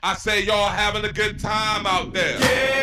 I say y'all having a good time out there. Yeah.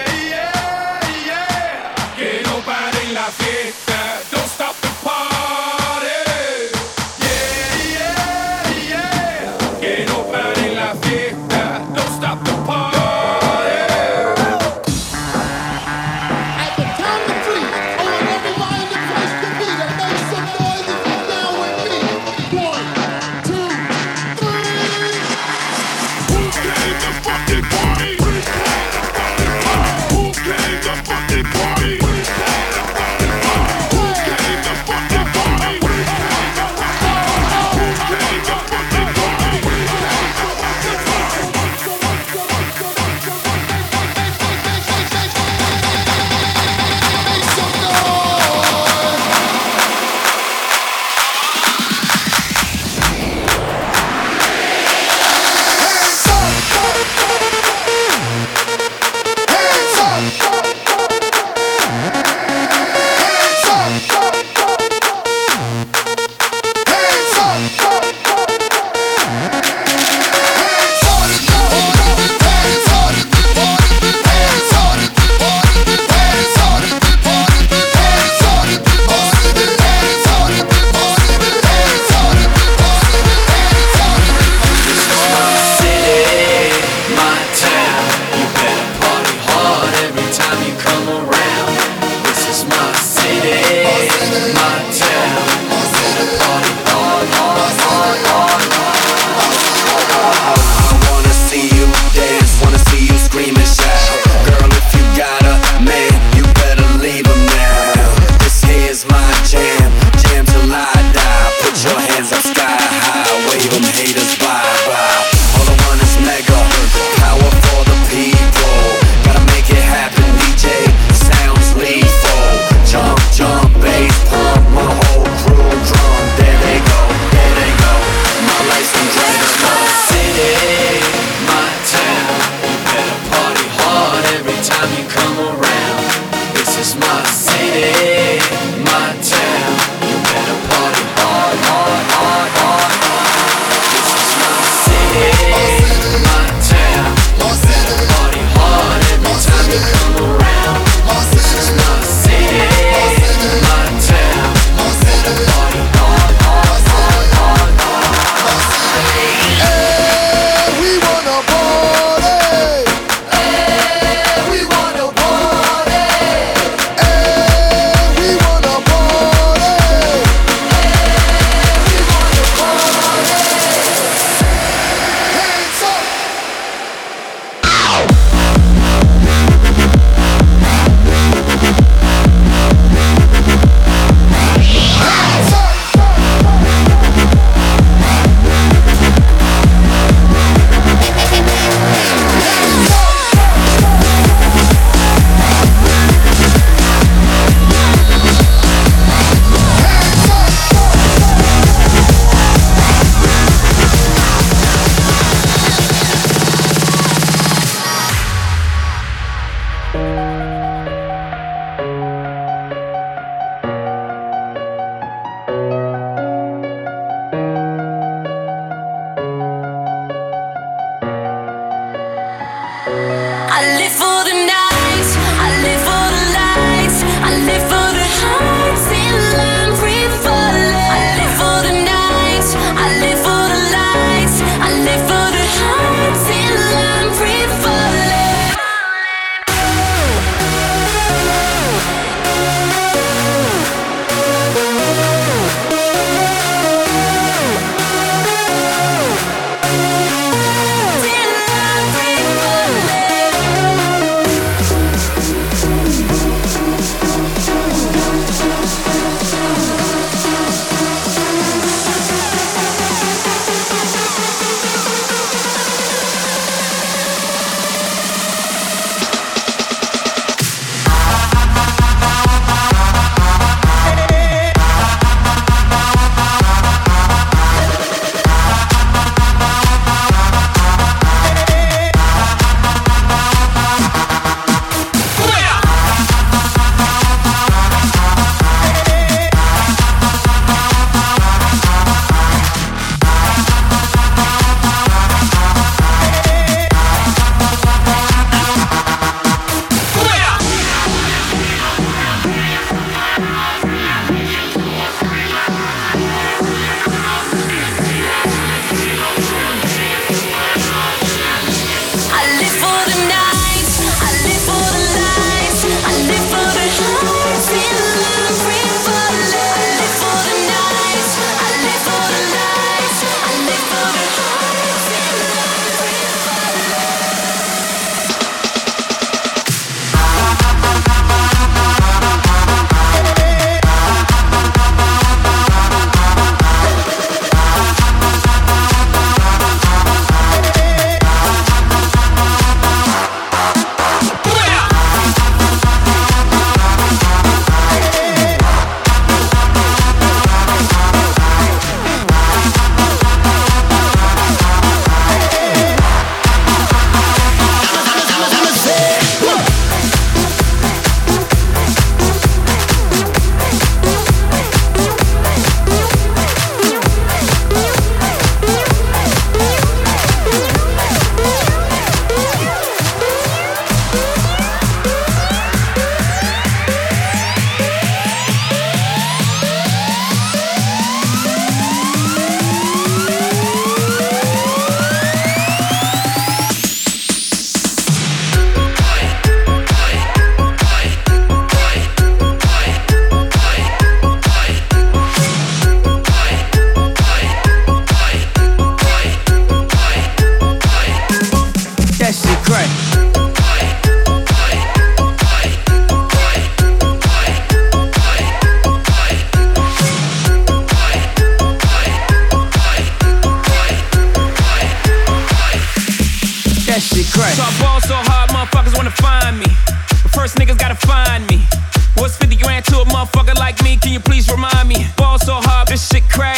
shit crack.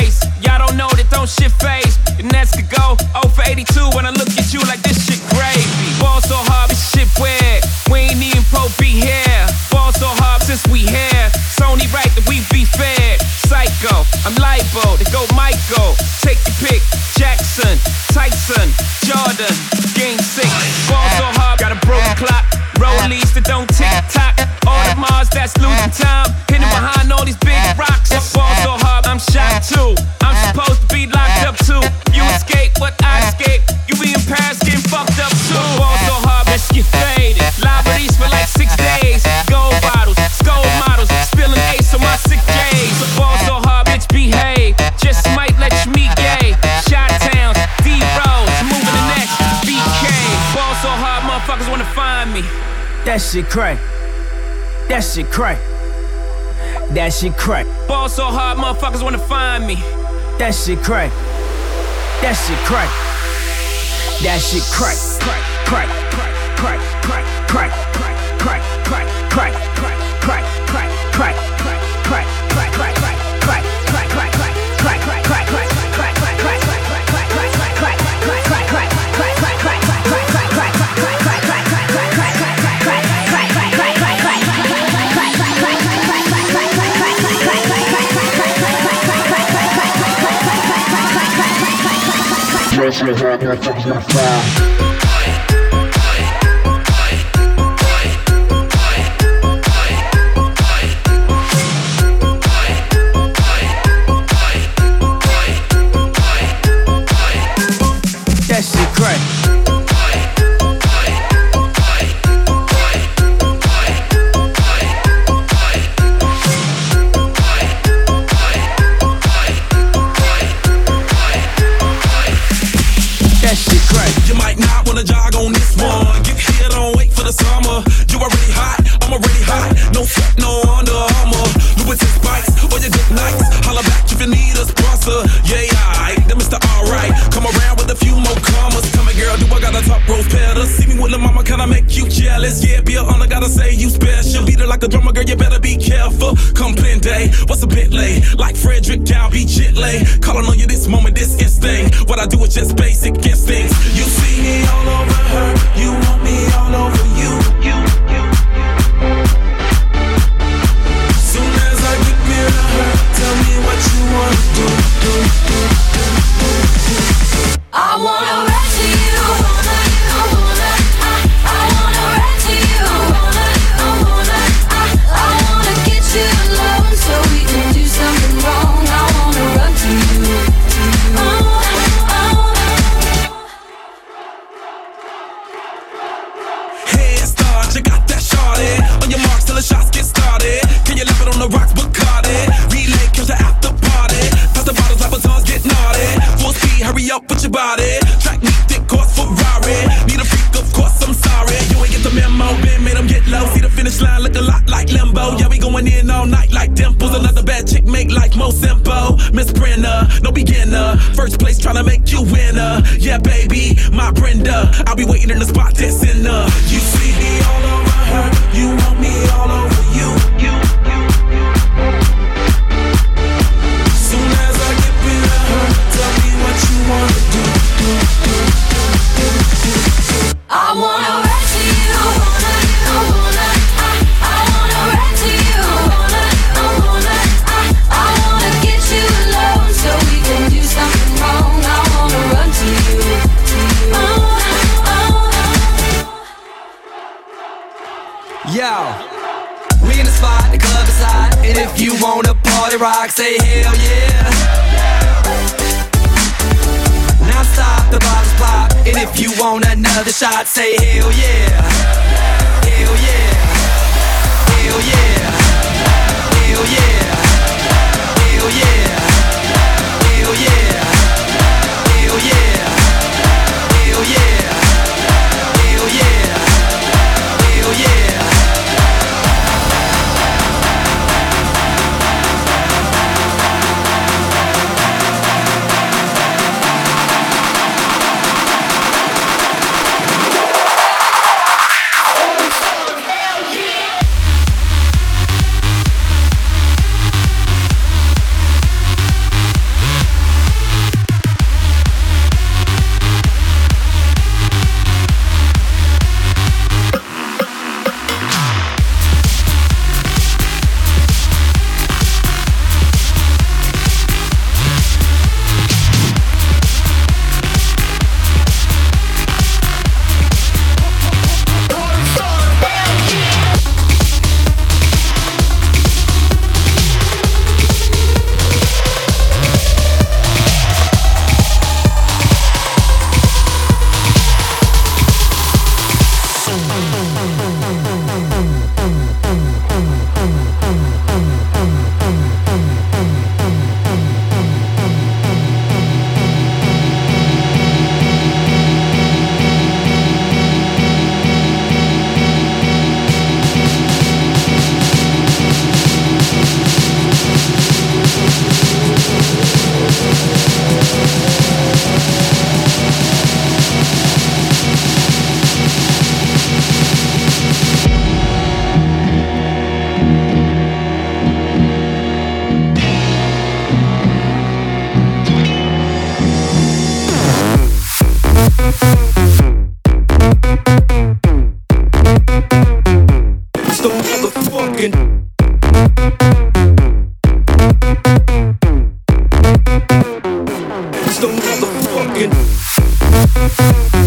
crack. That shit crack. That shit crack. Ball so hard, motherfuckers wanna find me. That shit crack. That shit crack. That shit crack. Crack, crack, crack, crack, crack, crack. Eventually, you're gonna fire. Fat no under armor. Louis and Spikes, all your good nights. Holla back if you need a sponsor. Yeah, I, the Mr. Alright. Come around with a few more commas. Come me, girl, do I got a top rose petal? See me with a mama, can I make you jealous? Yeah, be a honor, gotta say you special. Beat it like a drummer, girl, you better be careful. Come pin day, what's a bit late? Like Frederick down, be gently. Calling on you this moment, this instinct. What I do is just basic instincts. You see me all over her, you want me all over Now stop the bottles pop, and if you want another shot, say hell yeah. Hell yeah. Hell yeah. Hell yeah. Hell yeah. Hell yeah. Hell yeah. Hell yeah. rocking.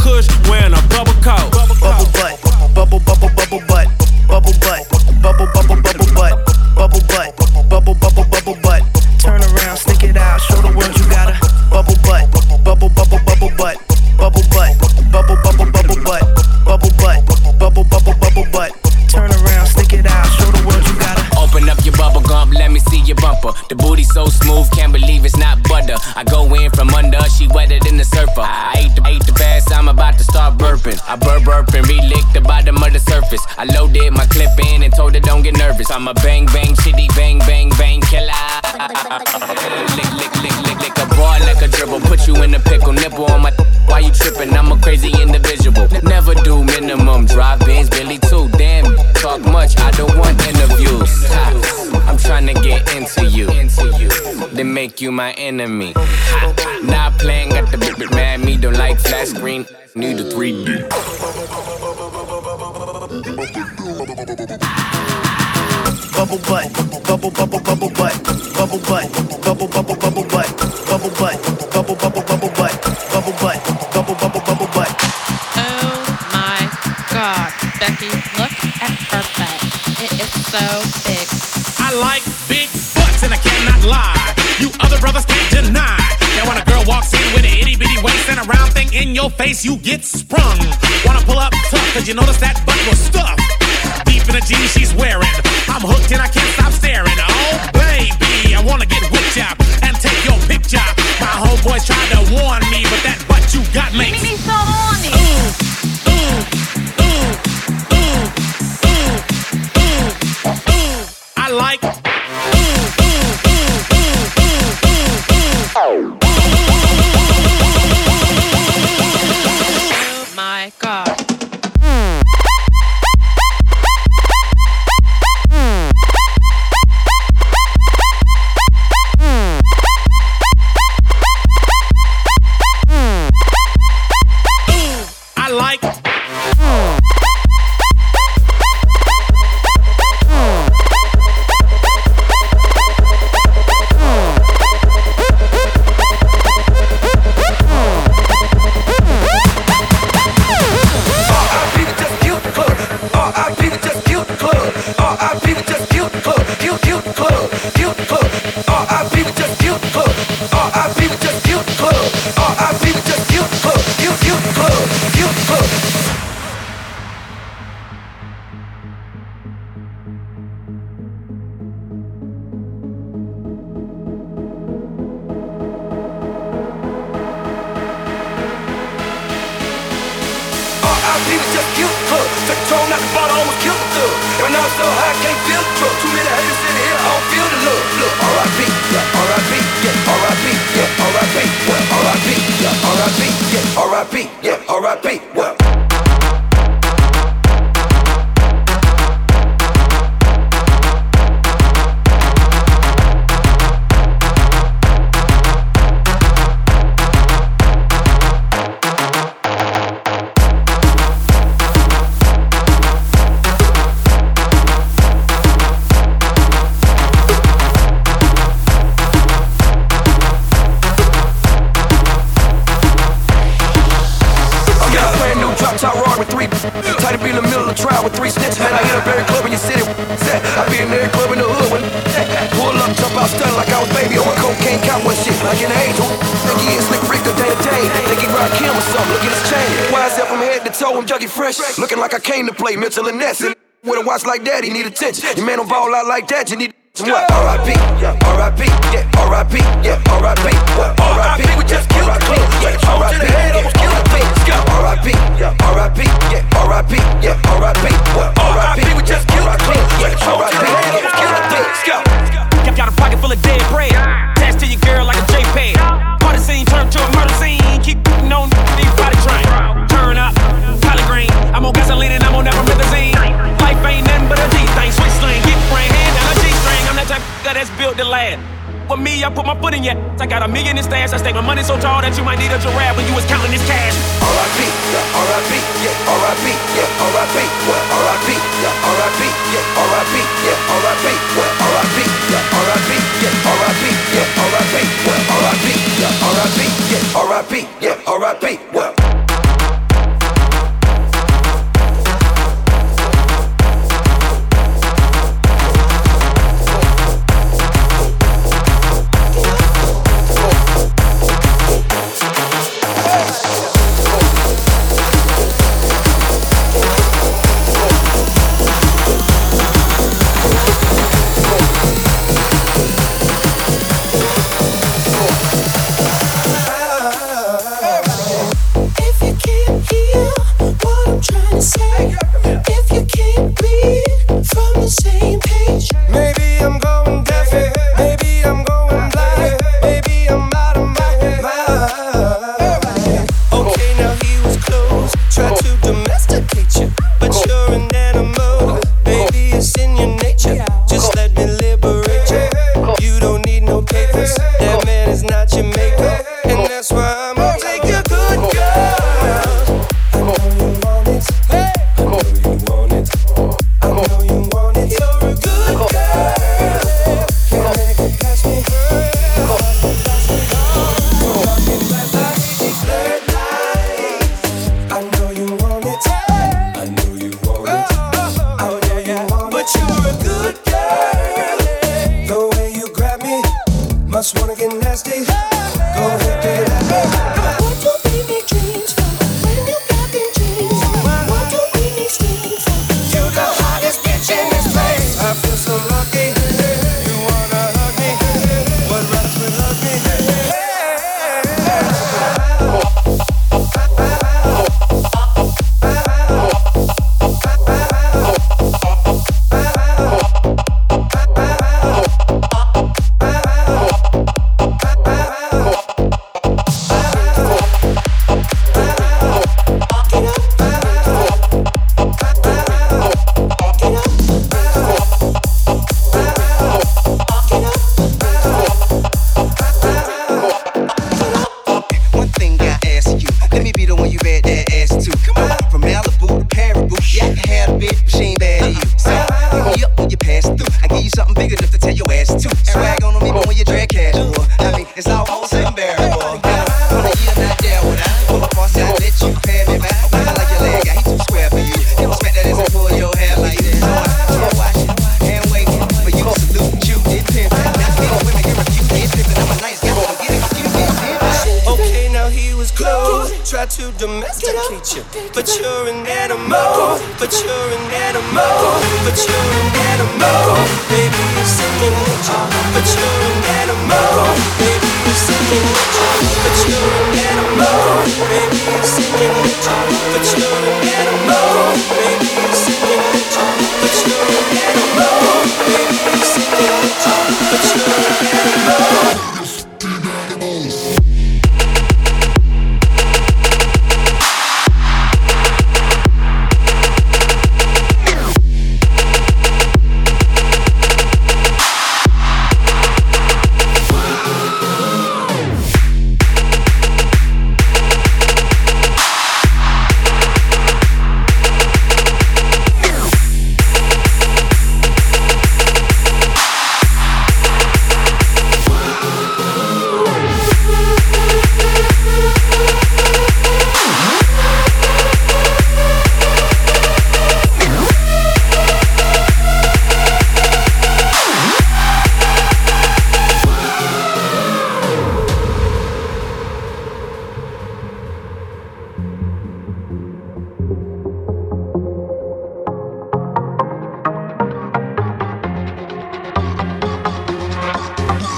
Kush wearing a bubble coat. Bubble butt, bubble bubble bubble butt, bubble butt, bubble bubble surface. I loaded my clip in and told her don't get nervous. I'm a bang bang shitty bang bang bang killer. lick lick lick lick lick a boy like a dribble. Put you in a pickle, nipple on my. Why you tripping? I'm a crazy individual. Never do minimum. Drive Benz, Billy too. Damn, talk much. I don't want interviews. Ha, I'm trying to get into you. Then make you my enemy. Ha, not playing, got the bit mad. Me don't like flat screen. Need a 3D. Bubble butt, bubble bubble bubble butt, bubble butt, bubble bubble bubble butt, bubble butt, bubble bubble bubble butt, bubble butt, bubble bubble bubble butt. Oh my god, Becky, look at her butt. It is so big. I like big butts and I cannot lie. You other brothers can't deny. That when a girl walks in your face, you get sprung. Wanna pull up tough, cause you notice that butt was stuffed. Deep in the jeans she's wearing. I'm hooked and I can't stop staring. Oh baby, I wanna get whipped up and take your picture. My homeboys tried to warn me, but that butt you got makes. me so horny. That, he need attention. Your man don't ball out like that, you need to last. For me, I put my foot in ya. I got a million in stash. I stake my money so tall that you might need a giraffe when you was counting this cash. R.I.P. Yeah, R.I.P. Yeah, R.I.P. Yeah, R.I.P. What? R.I.P. Yeah, R.I.P. Yeah, R.I.P. Yeah, R.I.P. What? R.I.P. Yeah, R.I.P. Yeah, R.I.P. Yeah, R.I.P. What? R.I.P. Yeah, R.I.P. Yeah, R.I.P. Yeah, R.I.P. What?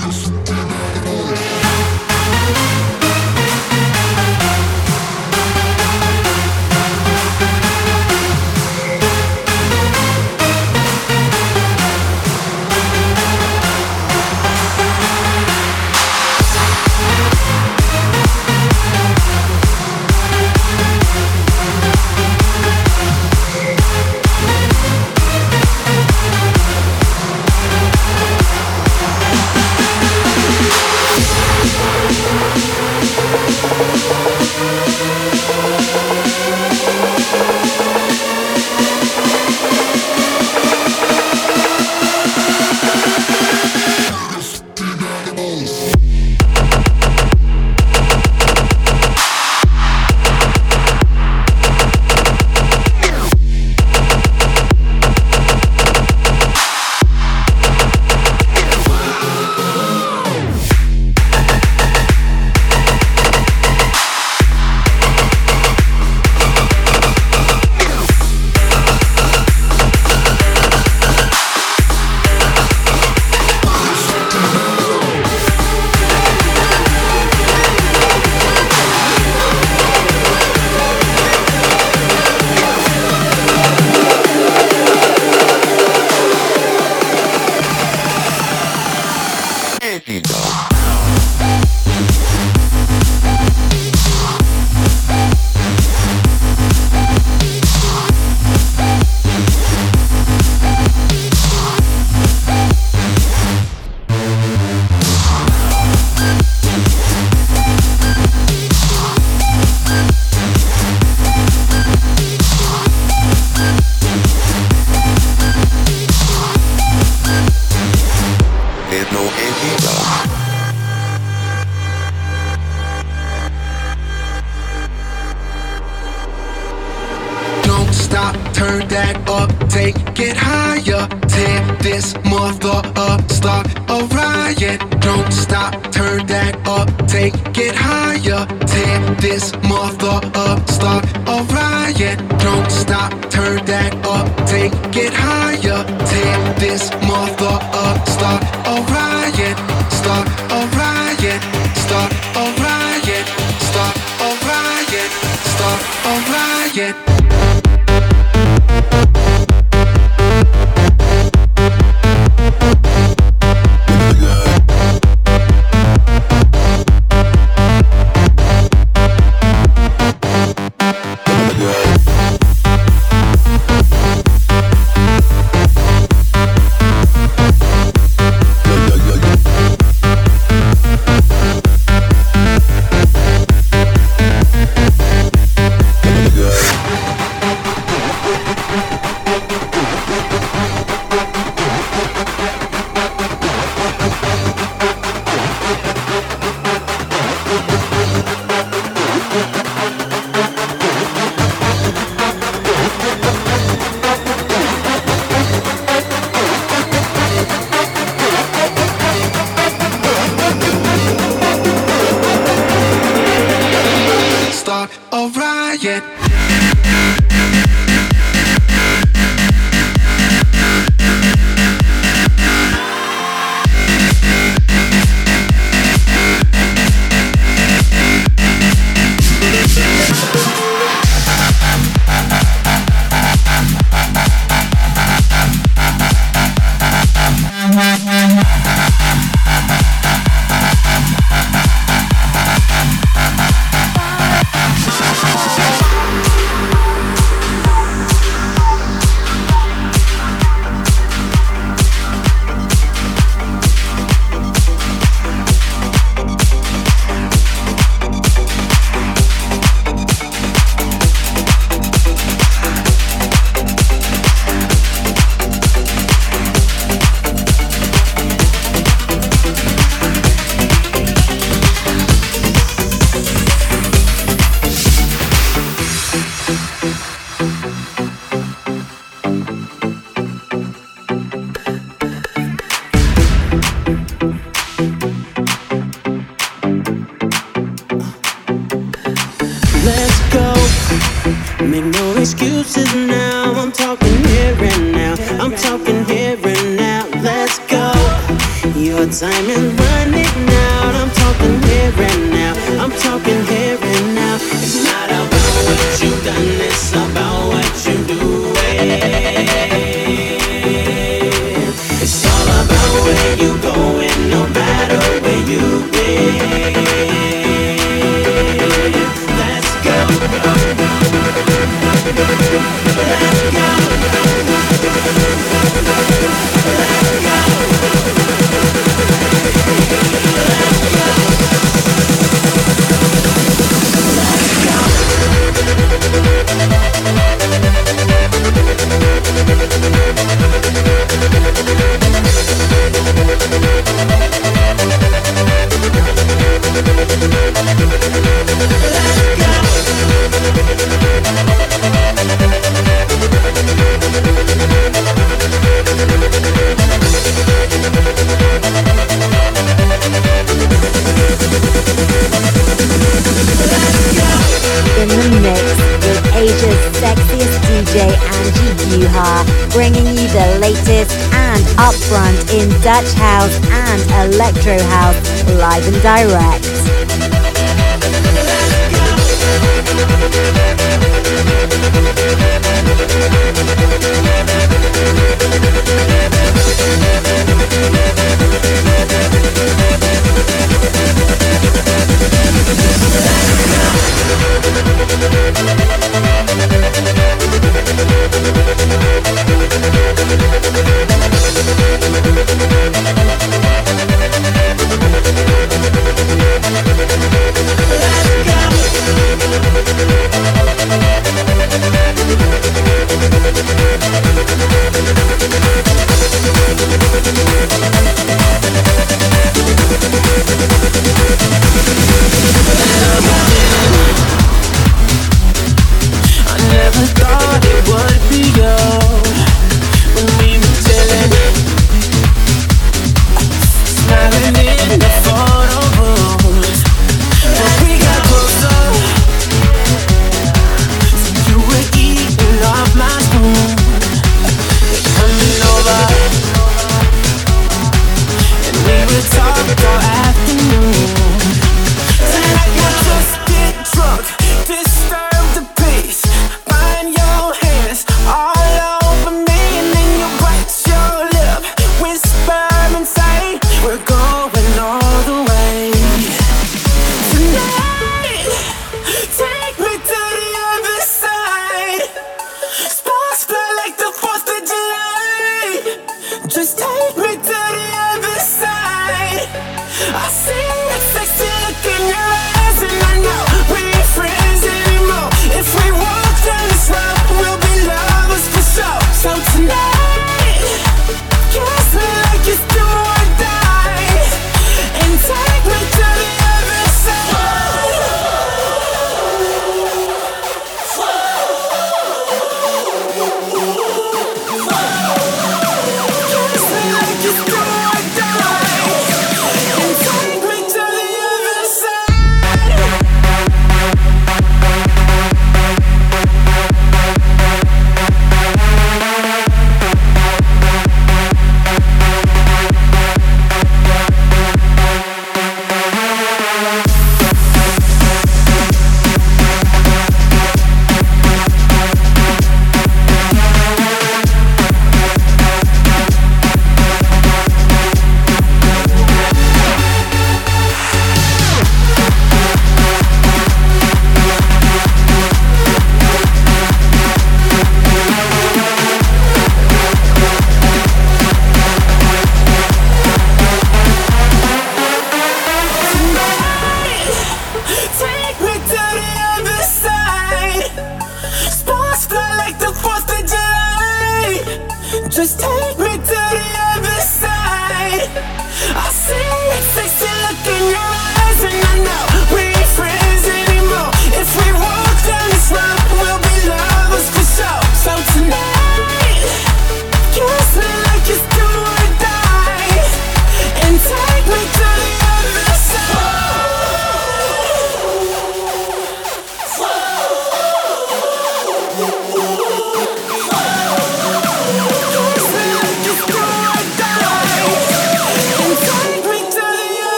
I'm take it higher. Tear this mother up, start a riot. Don't stop, turn that up, take it higher. Tear this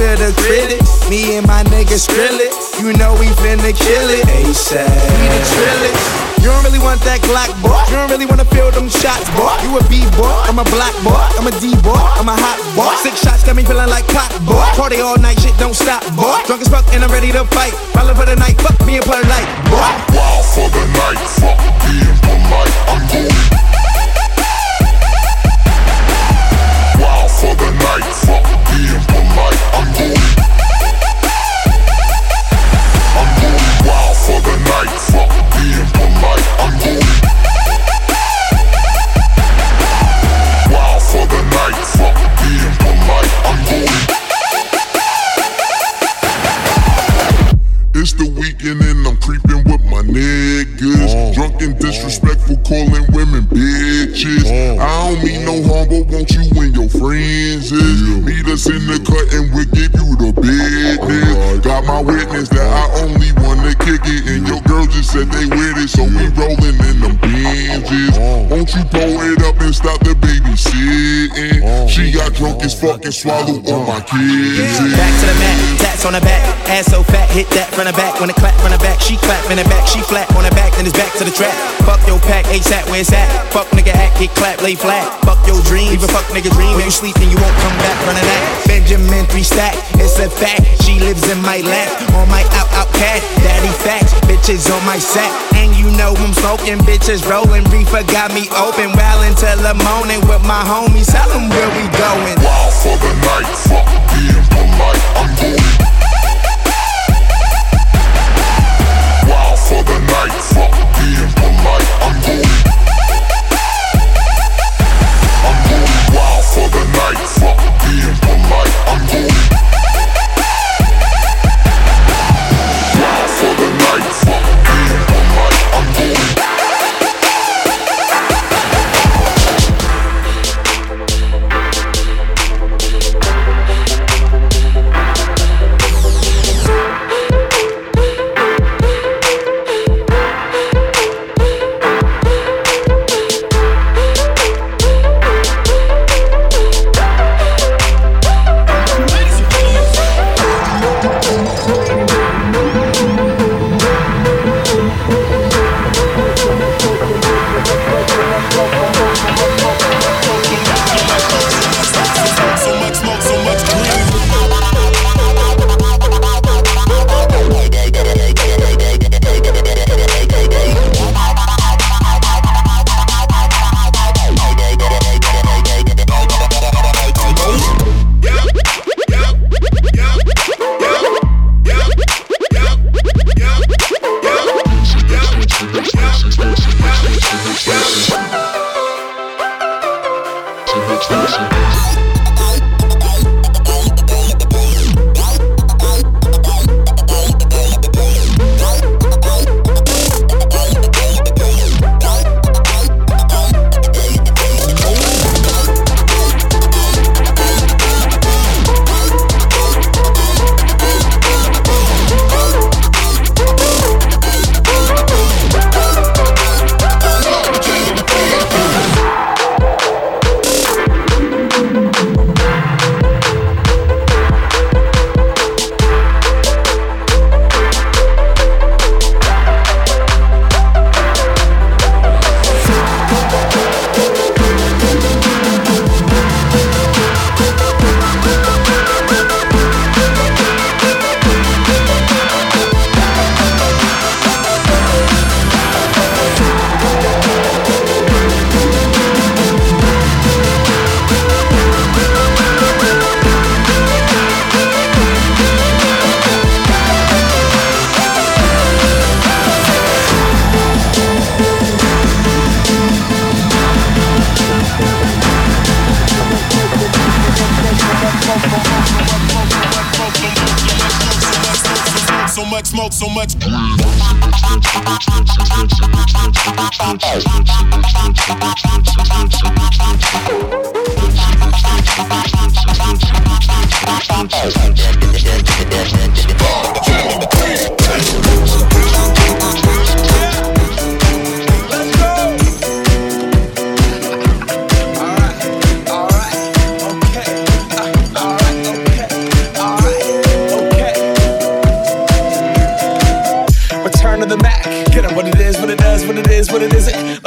to the critics. Me and my niggas drill it. You know we finna kill it. ASAP. We the trillers. You don't really want that Glock, boy. You don't really wanna feel them shots, boy. You a B boy, I'm a black boy, I'm a D boy, I'm a hot boy. Six shots got me feeling like pop, boy. Party all night, shit don't stop, boy. Drunk as fuck and I'm ready to fight. Falling for the night, fuck me and put a light, boy. wild for the night. Fuck being polite. I'm going for the night. Fuck being polite. I'm going. I'm going wild for the night. Fuck being polite. I'm going niggas. Oh. Drunk and oh. disrespectful, calling women bitches. Oh. I don't mean no harm, but won't you and your friends is? Meet us in the cut and we'll give you the business. Got my witness that I only wanna kick it, and your girl just said they with it, so we rolling in them binges. Won't you pull it up and stop the babysitting? She got drunk as fuck and swallowed all my kids. Back to the mat, tats on the back, ass so fat, hit that from the back. When it clap from the back, she clap in the back, she flat on the back, then it's back to the trap. Fuck your pack, ASAP where it's at. Fuck nigga act, get clap, lay flat. Fuck your dream, leave a fuck nigga dream. When you sleep, then you won't come back the that. Benjamin three stack, it's a fact. She lives in my lap, on my out out cat. Daddy facts, bitches on my sack. And you know I'm smoking, bitches rolling. Reefer got me open, well until the morning with my homies. Tell them where we going. Wild for the night. Fuck being polite. I'm going for the night. Fuck being polite. I'm going. I'm going wild for the night. Fuck being polite. Return to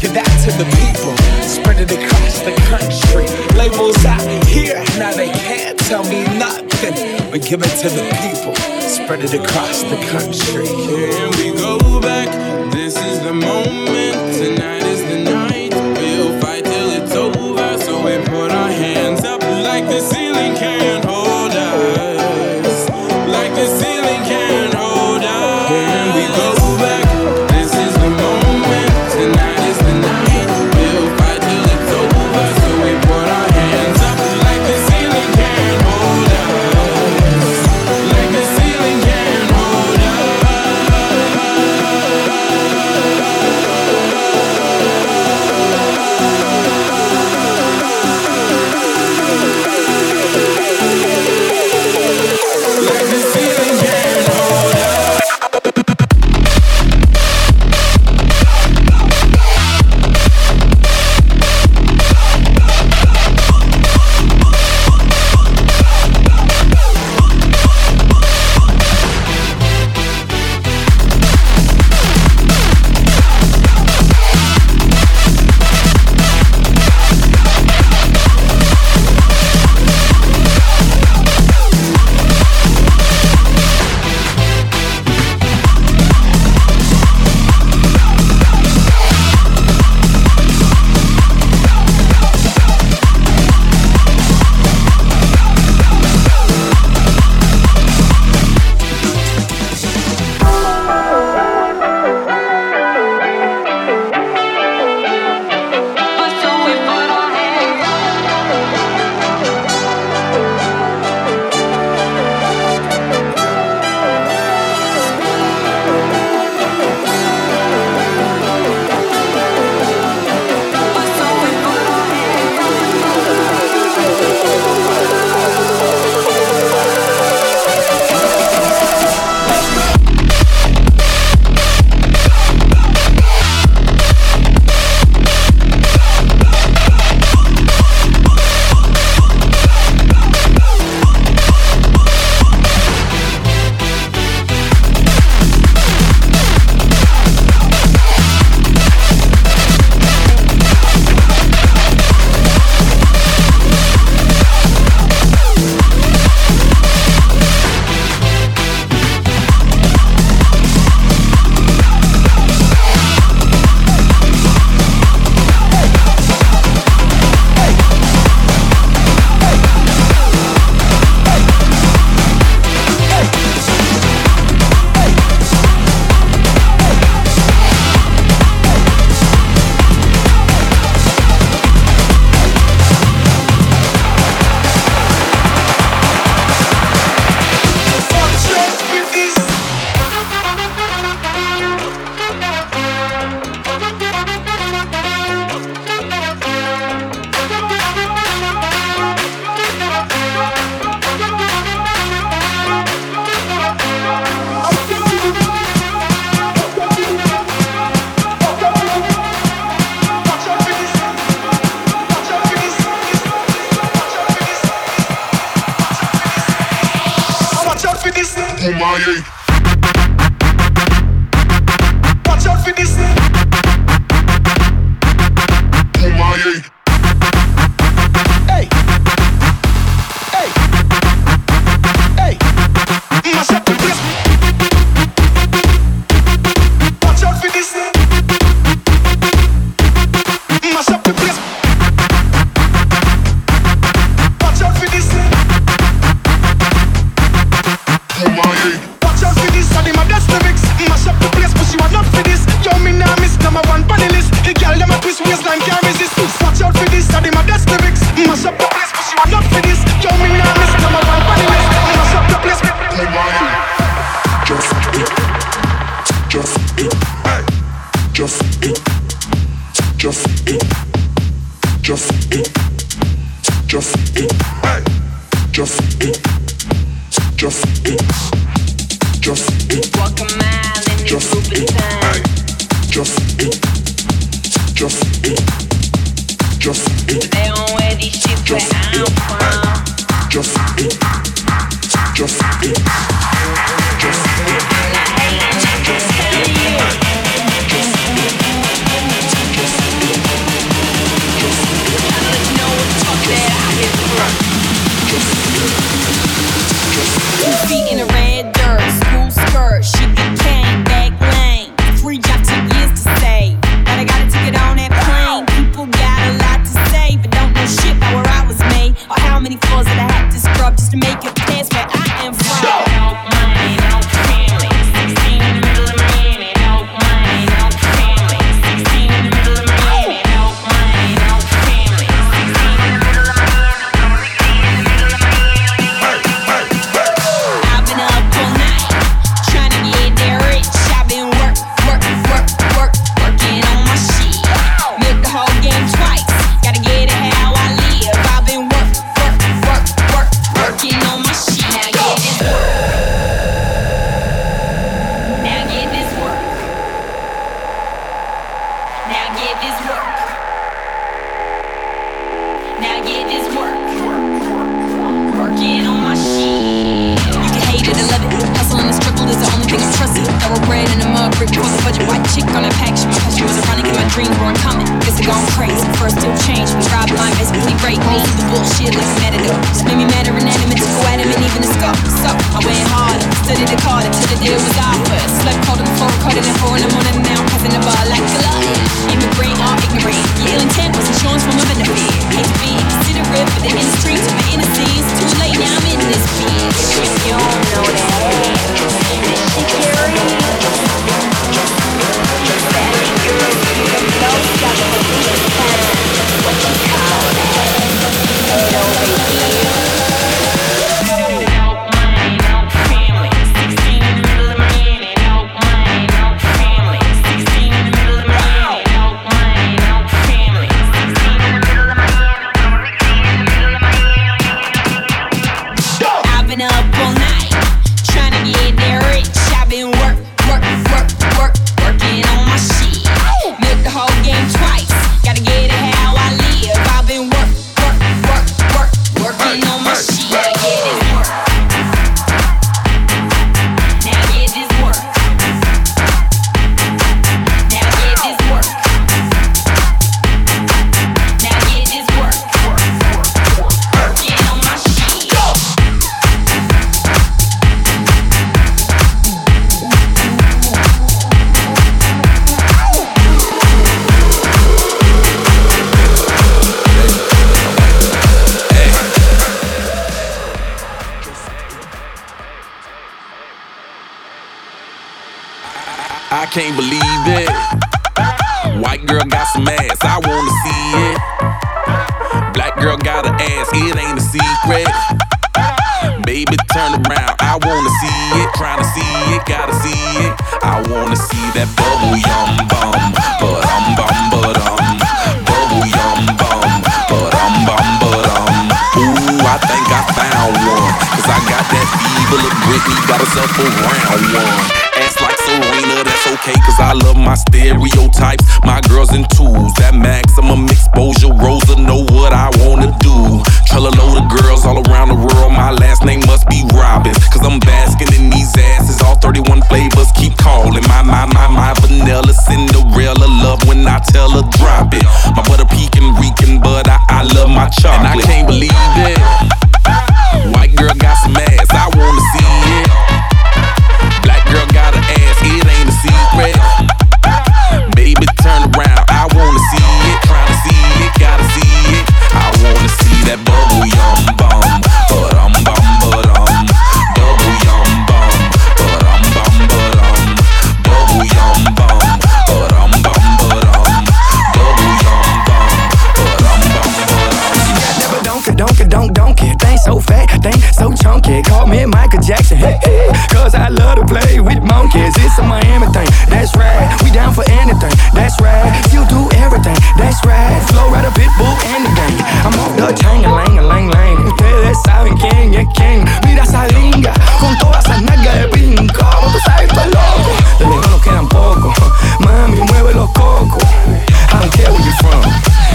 Give that to the people, spread it across the country. Labels out here, now they can't tell me nothing. We give it to the people, spread it across the country. Here we go back. This is the moment. Tonight I had to scrub just to make it dance where I am from. 16 can't believe it. White girl got some ass, I wanna see it. Black girl got an ass, it ain't a secret. Baby, turn around, I wanna see it. Tryna see it, gotta see it. I wanna see that bubble yum bum, bum bum bum bum. Bubble yum bum, but I'm bum but. Ooh, I think I found one, cause I got that fever look Britney, got herself a round one cause I love my stereotypes. My girls in twos, that maximum exposure. Rosa know what I wanna do. Trella load of girls all around the world. My last name must be Robin, cause I'm basking in these asses. All 31 flavors keep calling. My, my, my, my vanilla Cinderella. Love when I tell her drop it. My butter pecan reeking, but I, I love my chocolate. And I can't believe it. play with monkeys. It's a Miami thing. That's right. We down for anything. That's right. You do everything. That's right. Flow right a pit and the gang. I'm off the chain, a lang, a lang, lang. Ustedes saben quién es quién. Mira esa linga con toda esa nalga de pinco. Tú sabes que loco. De lejos nos quedan poco. Mami, mueve los cocos. I don't care where you're from.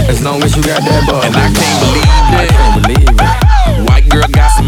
As long as you got that bug. And I can't believe it. I can't believe it. White girl got some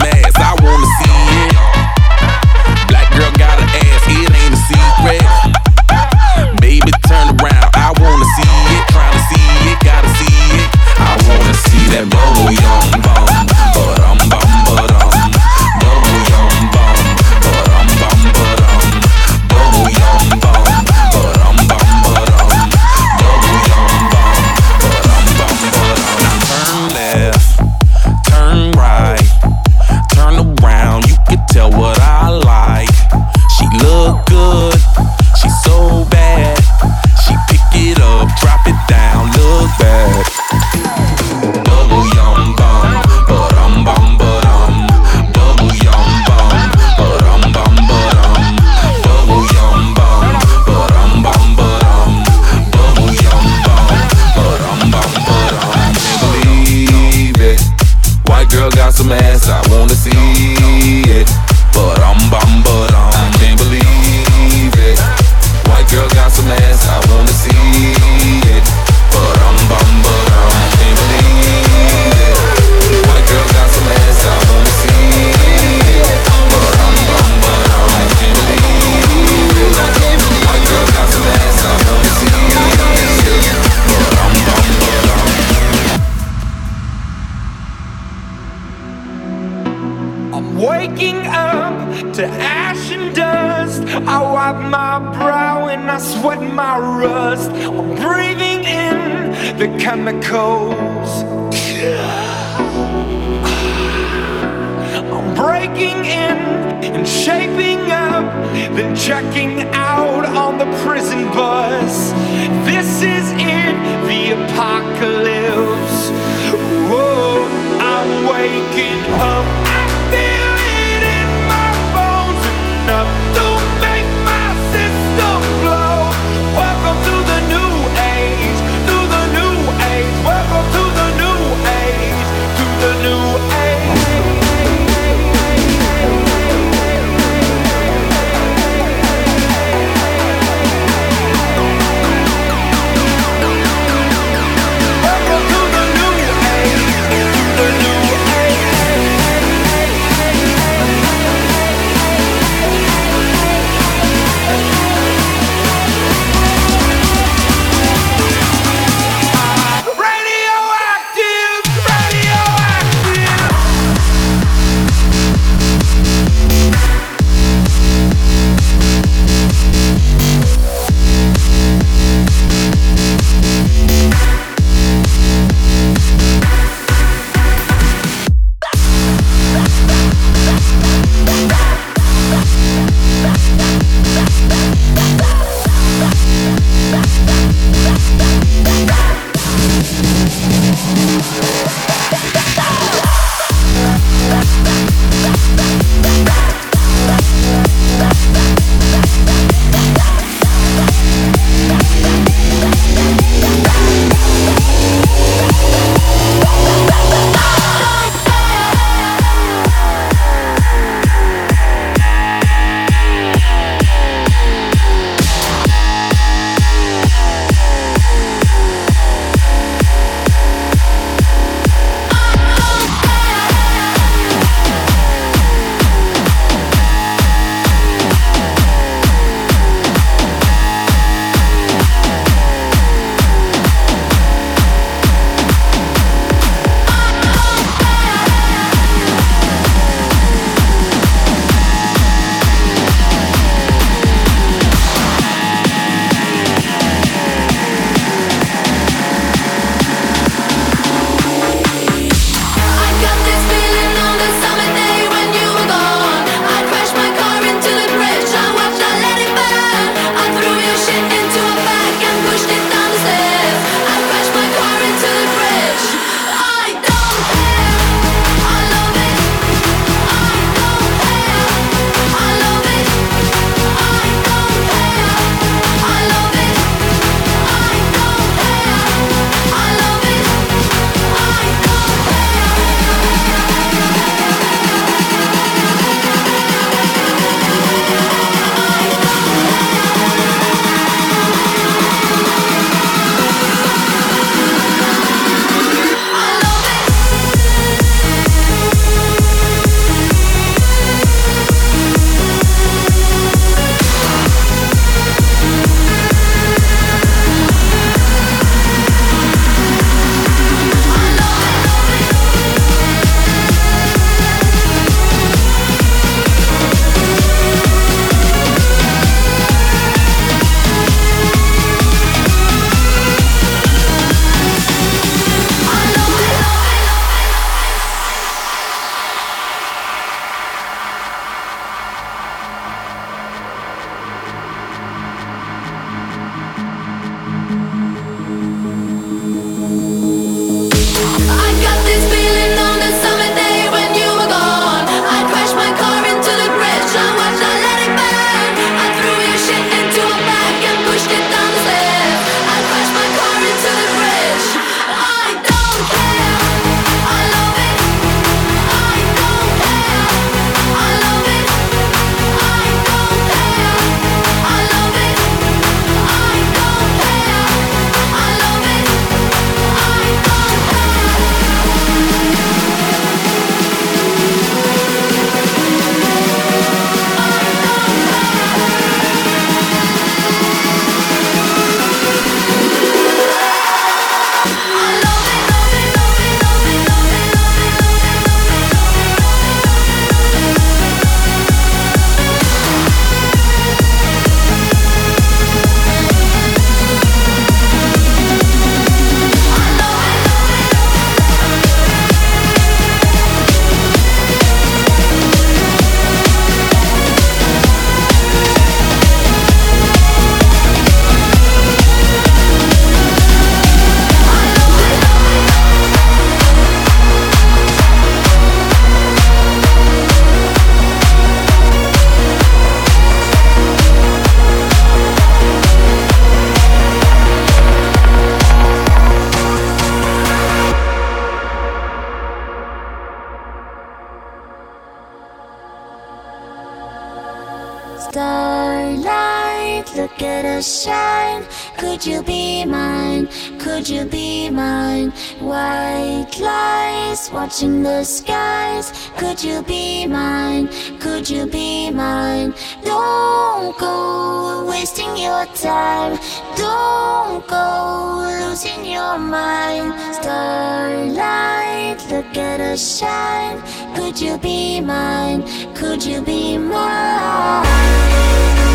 watching the skies. Could you be mine? Could you be mine? Don't go wasting your time. Don't go losing your mind. Starlight, look at us shine. Could you be mine? Could you be mine?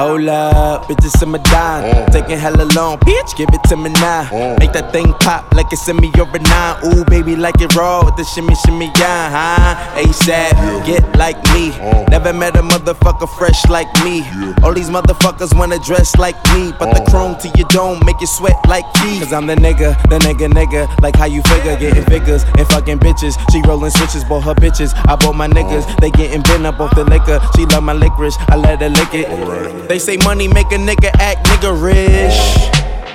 It. Hold up, bitches in my dime. Mm. Taking hella long, bitch, give it to me now. Mm. Make that thing pop like it's in me over nine. Ooh, baby, like it raw with the shimmy, shimmy, yeah, huh? ASAP, get like me. Mm. Never met a motherfucker fresh like me. All these motherfuckers wanna dress like me, but the chrome to your dome make you sweat like me. Cause I'm the nigga, the nigga, nigga. Like how you figure, getting figures and fucking bitches. She rolling switches, bought her bitches. I bought my niggas, they getting bent up off the liquor. She love my licorice, I let her lick it. They say money make a nigga act nigga rich.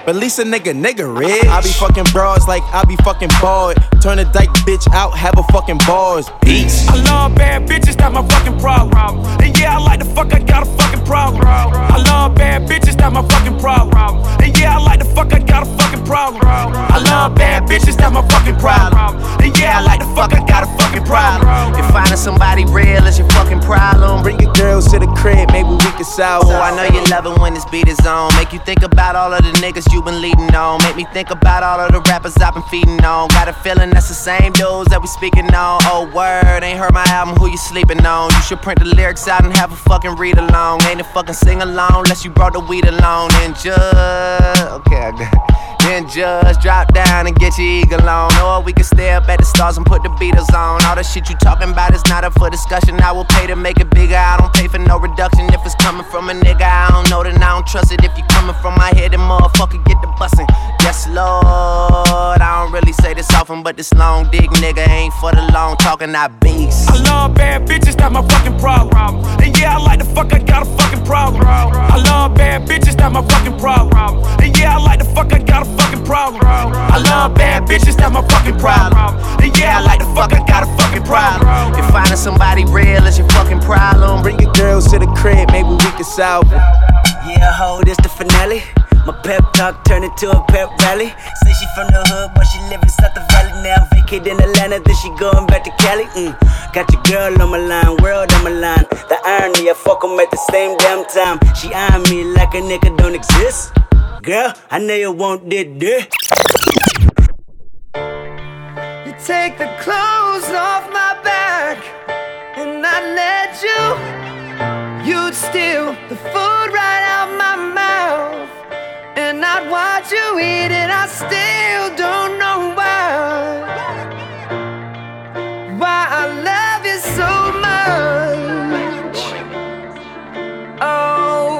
But at least a nigga, nigga rich. I be fucking broads like I be fucking bored. Turn a dyke bitch out, have a fucking bars. Peace. I love bad bitches, that's my fucking problem. And yeah, I like the fuck, I got a fucking problem. I love bad bitches, that's my fucking problem. And yeah, I like the fuck, I got a fucking problem. I love bad bitches, that's my fucking problem. And yeah, I like the fuck, I got a fucking problem. If finding somebody real is your fucking problem, bring your girls to the crib, maybe we can solve. Oh, I know you love it when this beat is on. Make you think about all of the niggas you been leading on. Make me think about all of the rappers I've been feeding on. Got a feeling that's the same dudes that we speaking on. Oh, word, ain't heard my album, who you sleeping on? You should print the lyrics out and have a fucking read along. Ain't a fucking sing along unless you brought the weed along. And just, okay, I got it. Then just drop down and get your eagle on. Or we can stay up at the stars and put the Beatles on. All the shit you talking about is not up for discussion. I will pay to make it bigger. I don't pay for no reduction. If it's coming from a nigga, I don't know, then I don't trust it. If you coming from my head, then motherfucker get the bussin'. Yes, Lord. I don't really say this often, but this long dick nigga ain't for the long talking. I beast. I love bad bitches, that's my fucking problem. And yeah, I like the fuck, I got a fucking problem. I love bad bitches, that's my fucking problem. And yeah, I like the fuck, I got a fucking problem. I love bad bitches, that's my fucking problem. And yeah, I like the fuck, I got a fucking problem. If finding somebody real is your fucking problem, bring your girls to the crib, maybe we can solve it. Yeah, ho, this the finale. My pep talk turned into a pep rally. Say she from the hood, but she live inside the valley now. Vacate in Atlanta, then she going back to Cali. Mm. Got your girl on my line, world on my line. The irony, I fuck 'em at the same damn time. She eyeing me like a nigga don't exist. Girl, I know you want this dick. You take the clothes off my back, and I let you. You'd steal the food right out my mouth, and I'd watch you eat it, I still don't know why. Why I love you so much. Oh,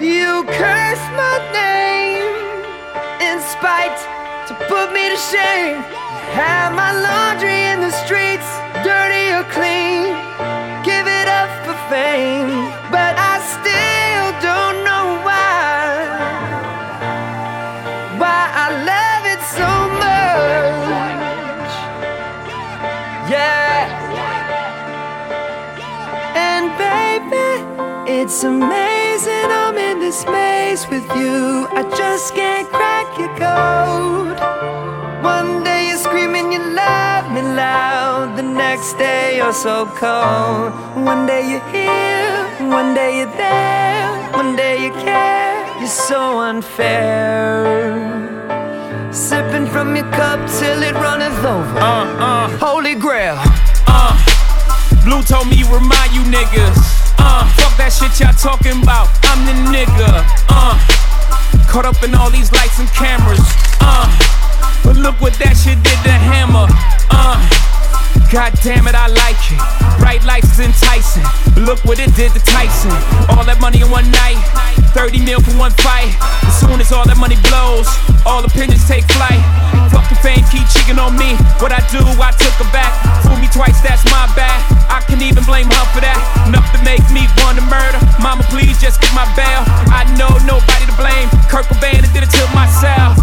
you curse my name in spite to put me to shame. Have my laundry in the streets, dirty or clean. Give it up for fame, it's amazing I'm in this maze with you. I just can't crack your code. One day you're screaming you love me loud, the next day you're so cold. One day you're here, one day you're there, one day you care. You're so unfair. Sipping from your cup till it runneth over. Uh, uh. Holy grail. Uh, Blue told me remind you niggas. Uh, fuck that shit y'all talking about. I'm the nigga. Uh, caught up in all these lights and cameras. Uh, but look what that shit did to Hammer. Uh, God damn it, I like it. Bright lights enticing. Look what it did to Tyson. All that money in one night. 30 mil for one fight. As soon as all that money blows, all opinions take flight. Fucking fame keep cheating on me. What I do, I took her back. Fool me twice, that's my bad. I can even blame her for that. Enough to make me want to murder. Mama, please just get my bail. I know nobody to blame. Kurt Cobain did it to myself.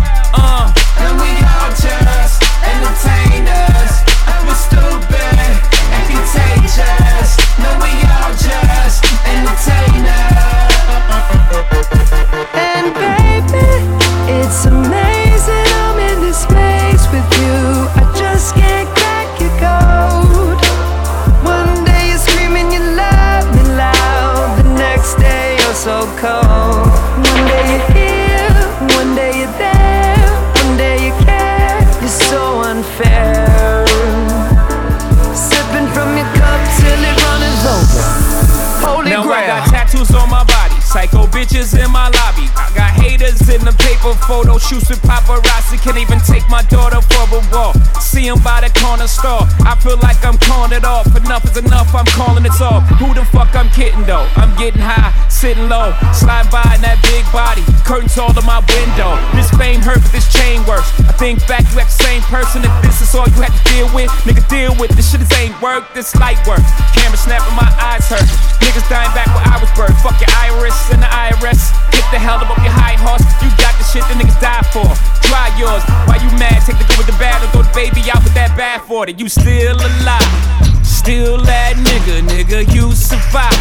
With paparazzi. Can't even take my daughter for a walk. See 'em by the corner store. I feel like I'm it off. Enough is enough, I'm calling it off. Who the fuck I'm kidding though? I'm getting high, sitting low, sliding by in that big body. Curtains all in my window. This fame hurt, but this chain works. I think back, you act the same person. If this is all you had to deal with, nigga, deal with this shit. This ain't work, this light work. Camera snapping, my eyes hurt. Niggas dying back where I was birthed. Fuck your iris and the IRS. Get the hell up up your high horse. You got the shit that niggas die for. Try yours. Why you mad? Take the good with the bad and throw the baby out with that bad for it. You still alive. Still that nigga, nigga, you survive.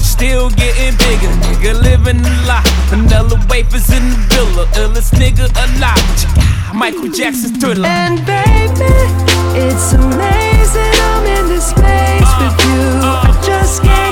Still getting bigger, nigga, living a lot. Vanilla wafers in the villa, illest nigga alive. Michael Jackson's thriller. And baby, it's amazing I'm in this place uh, with you. Uh, I just can't.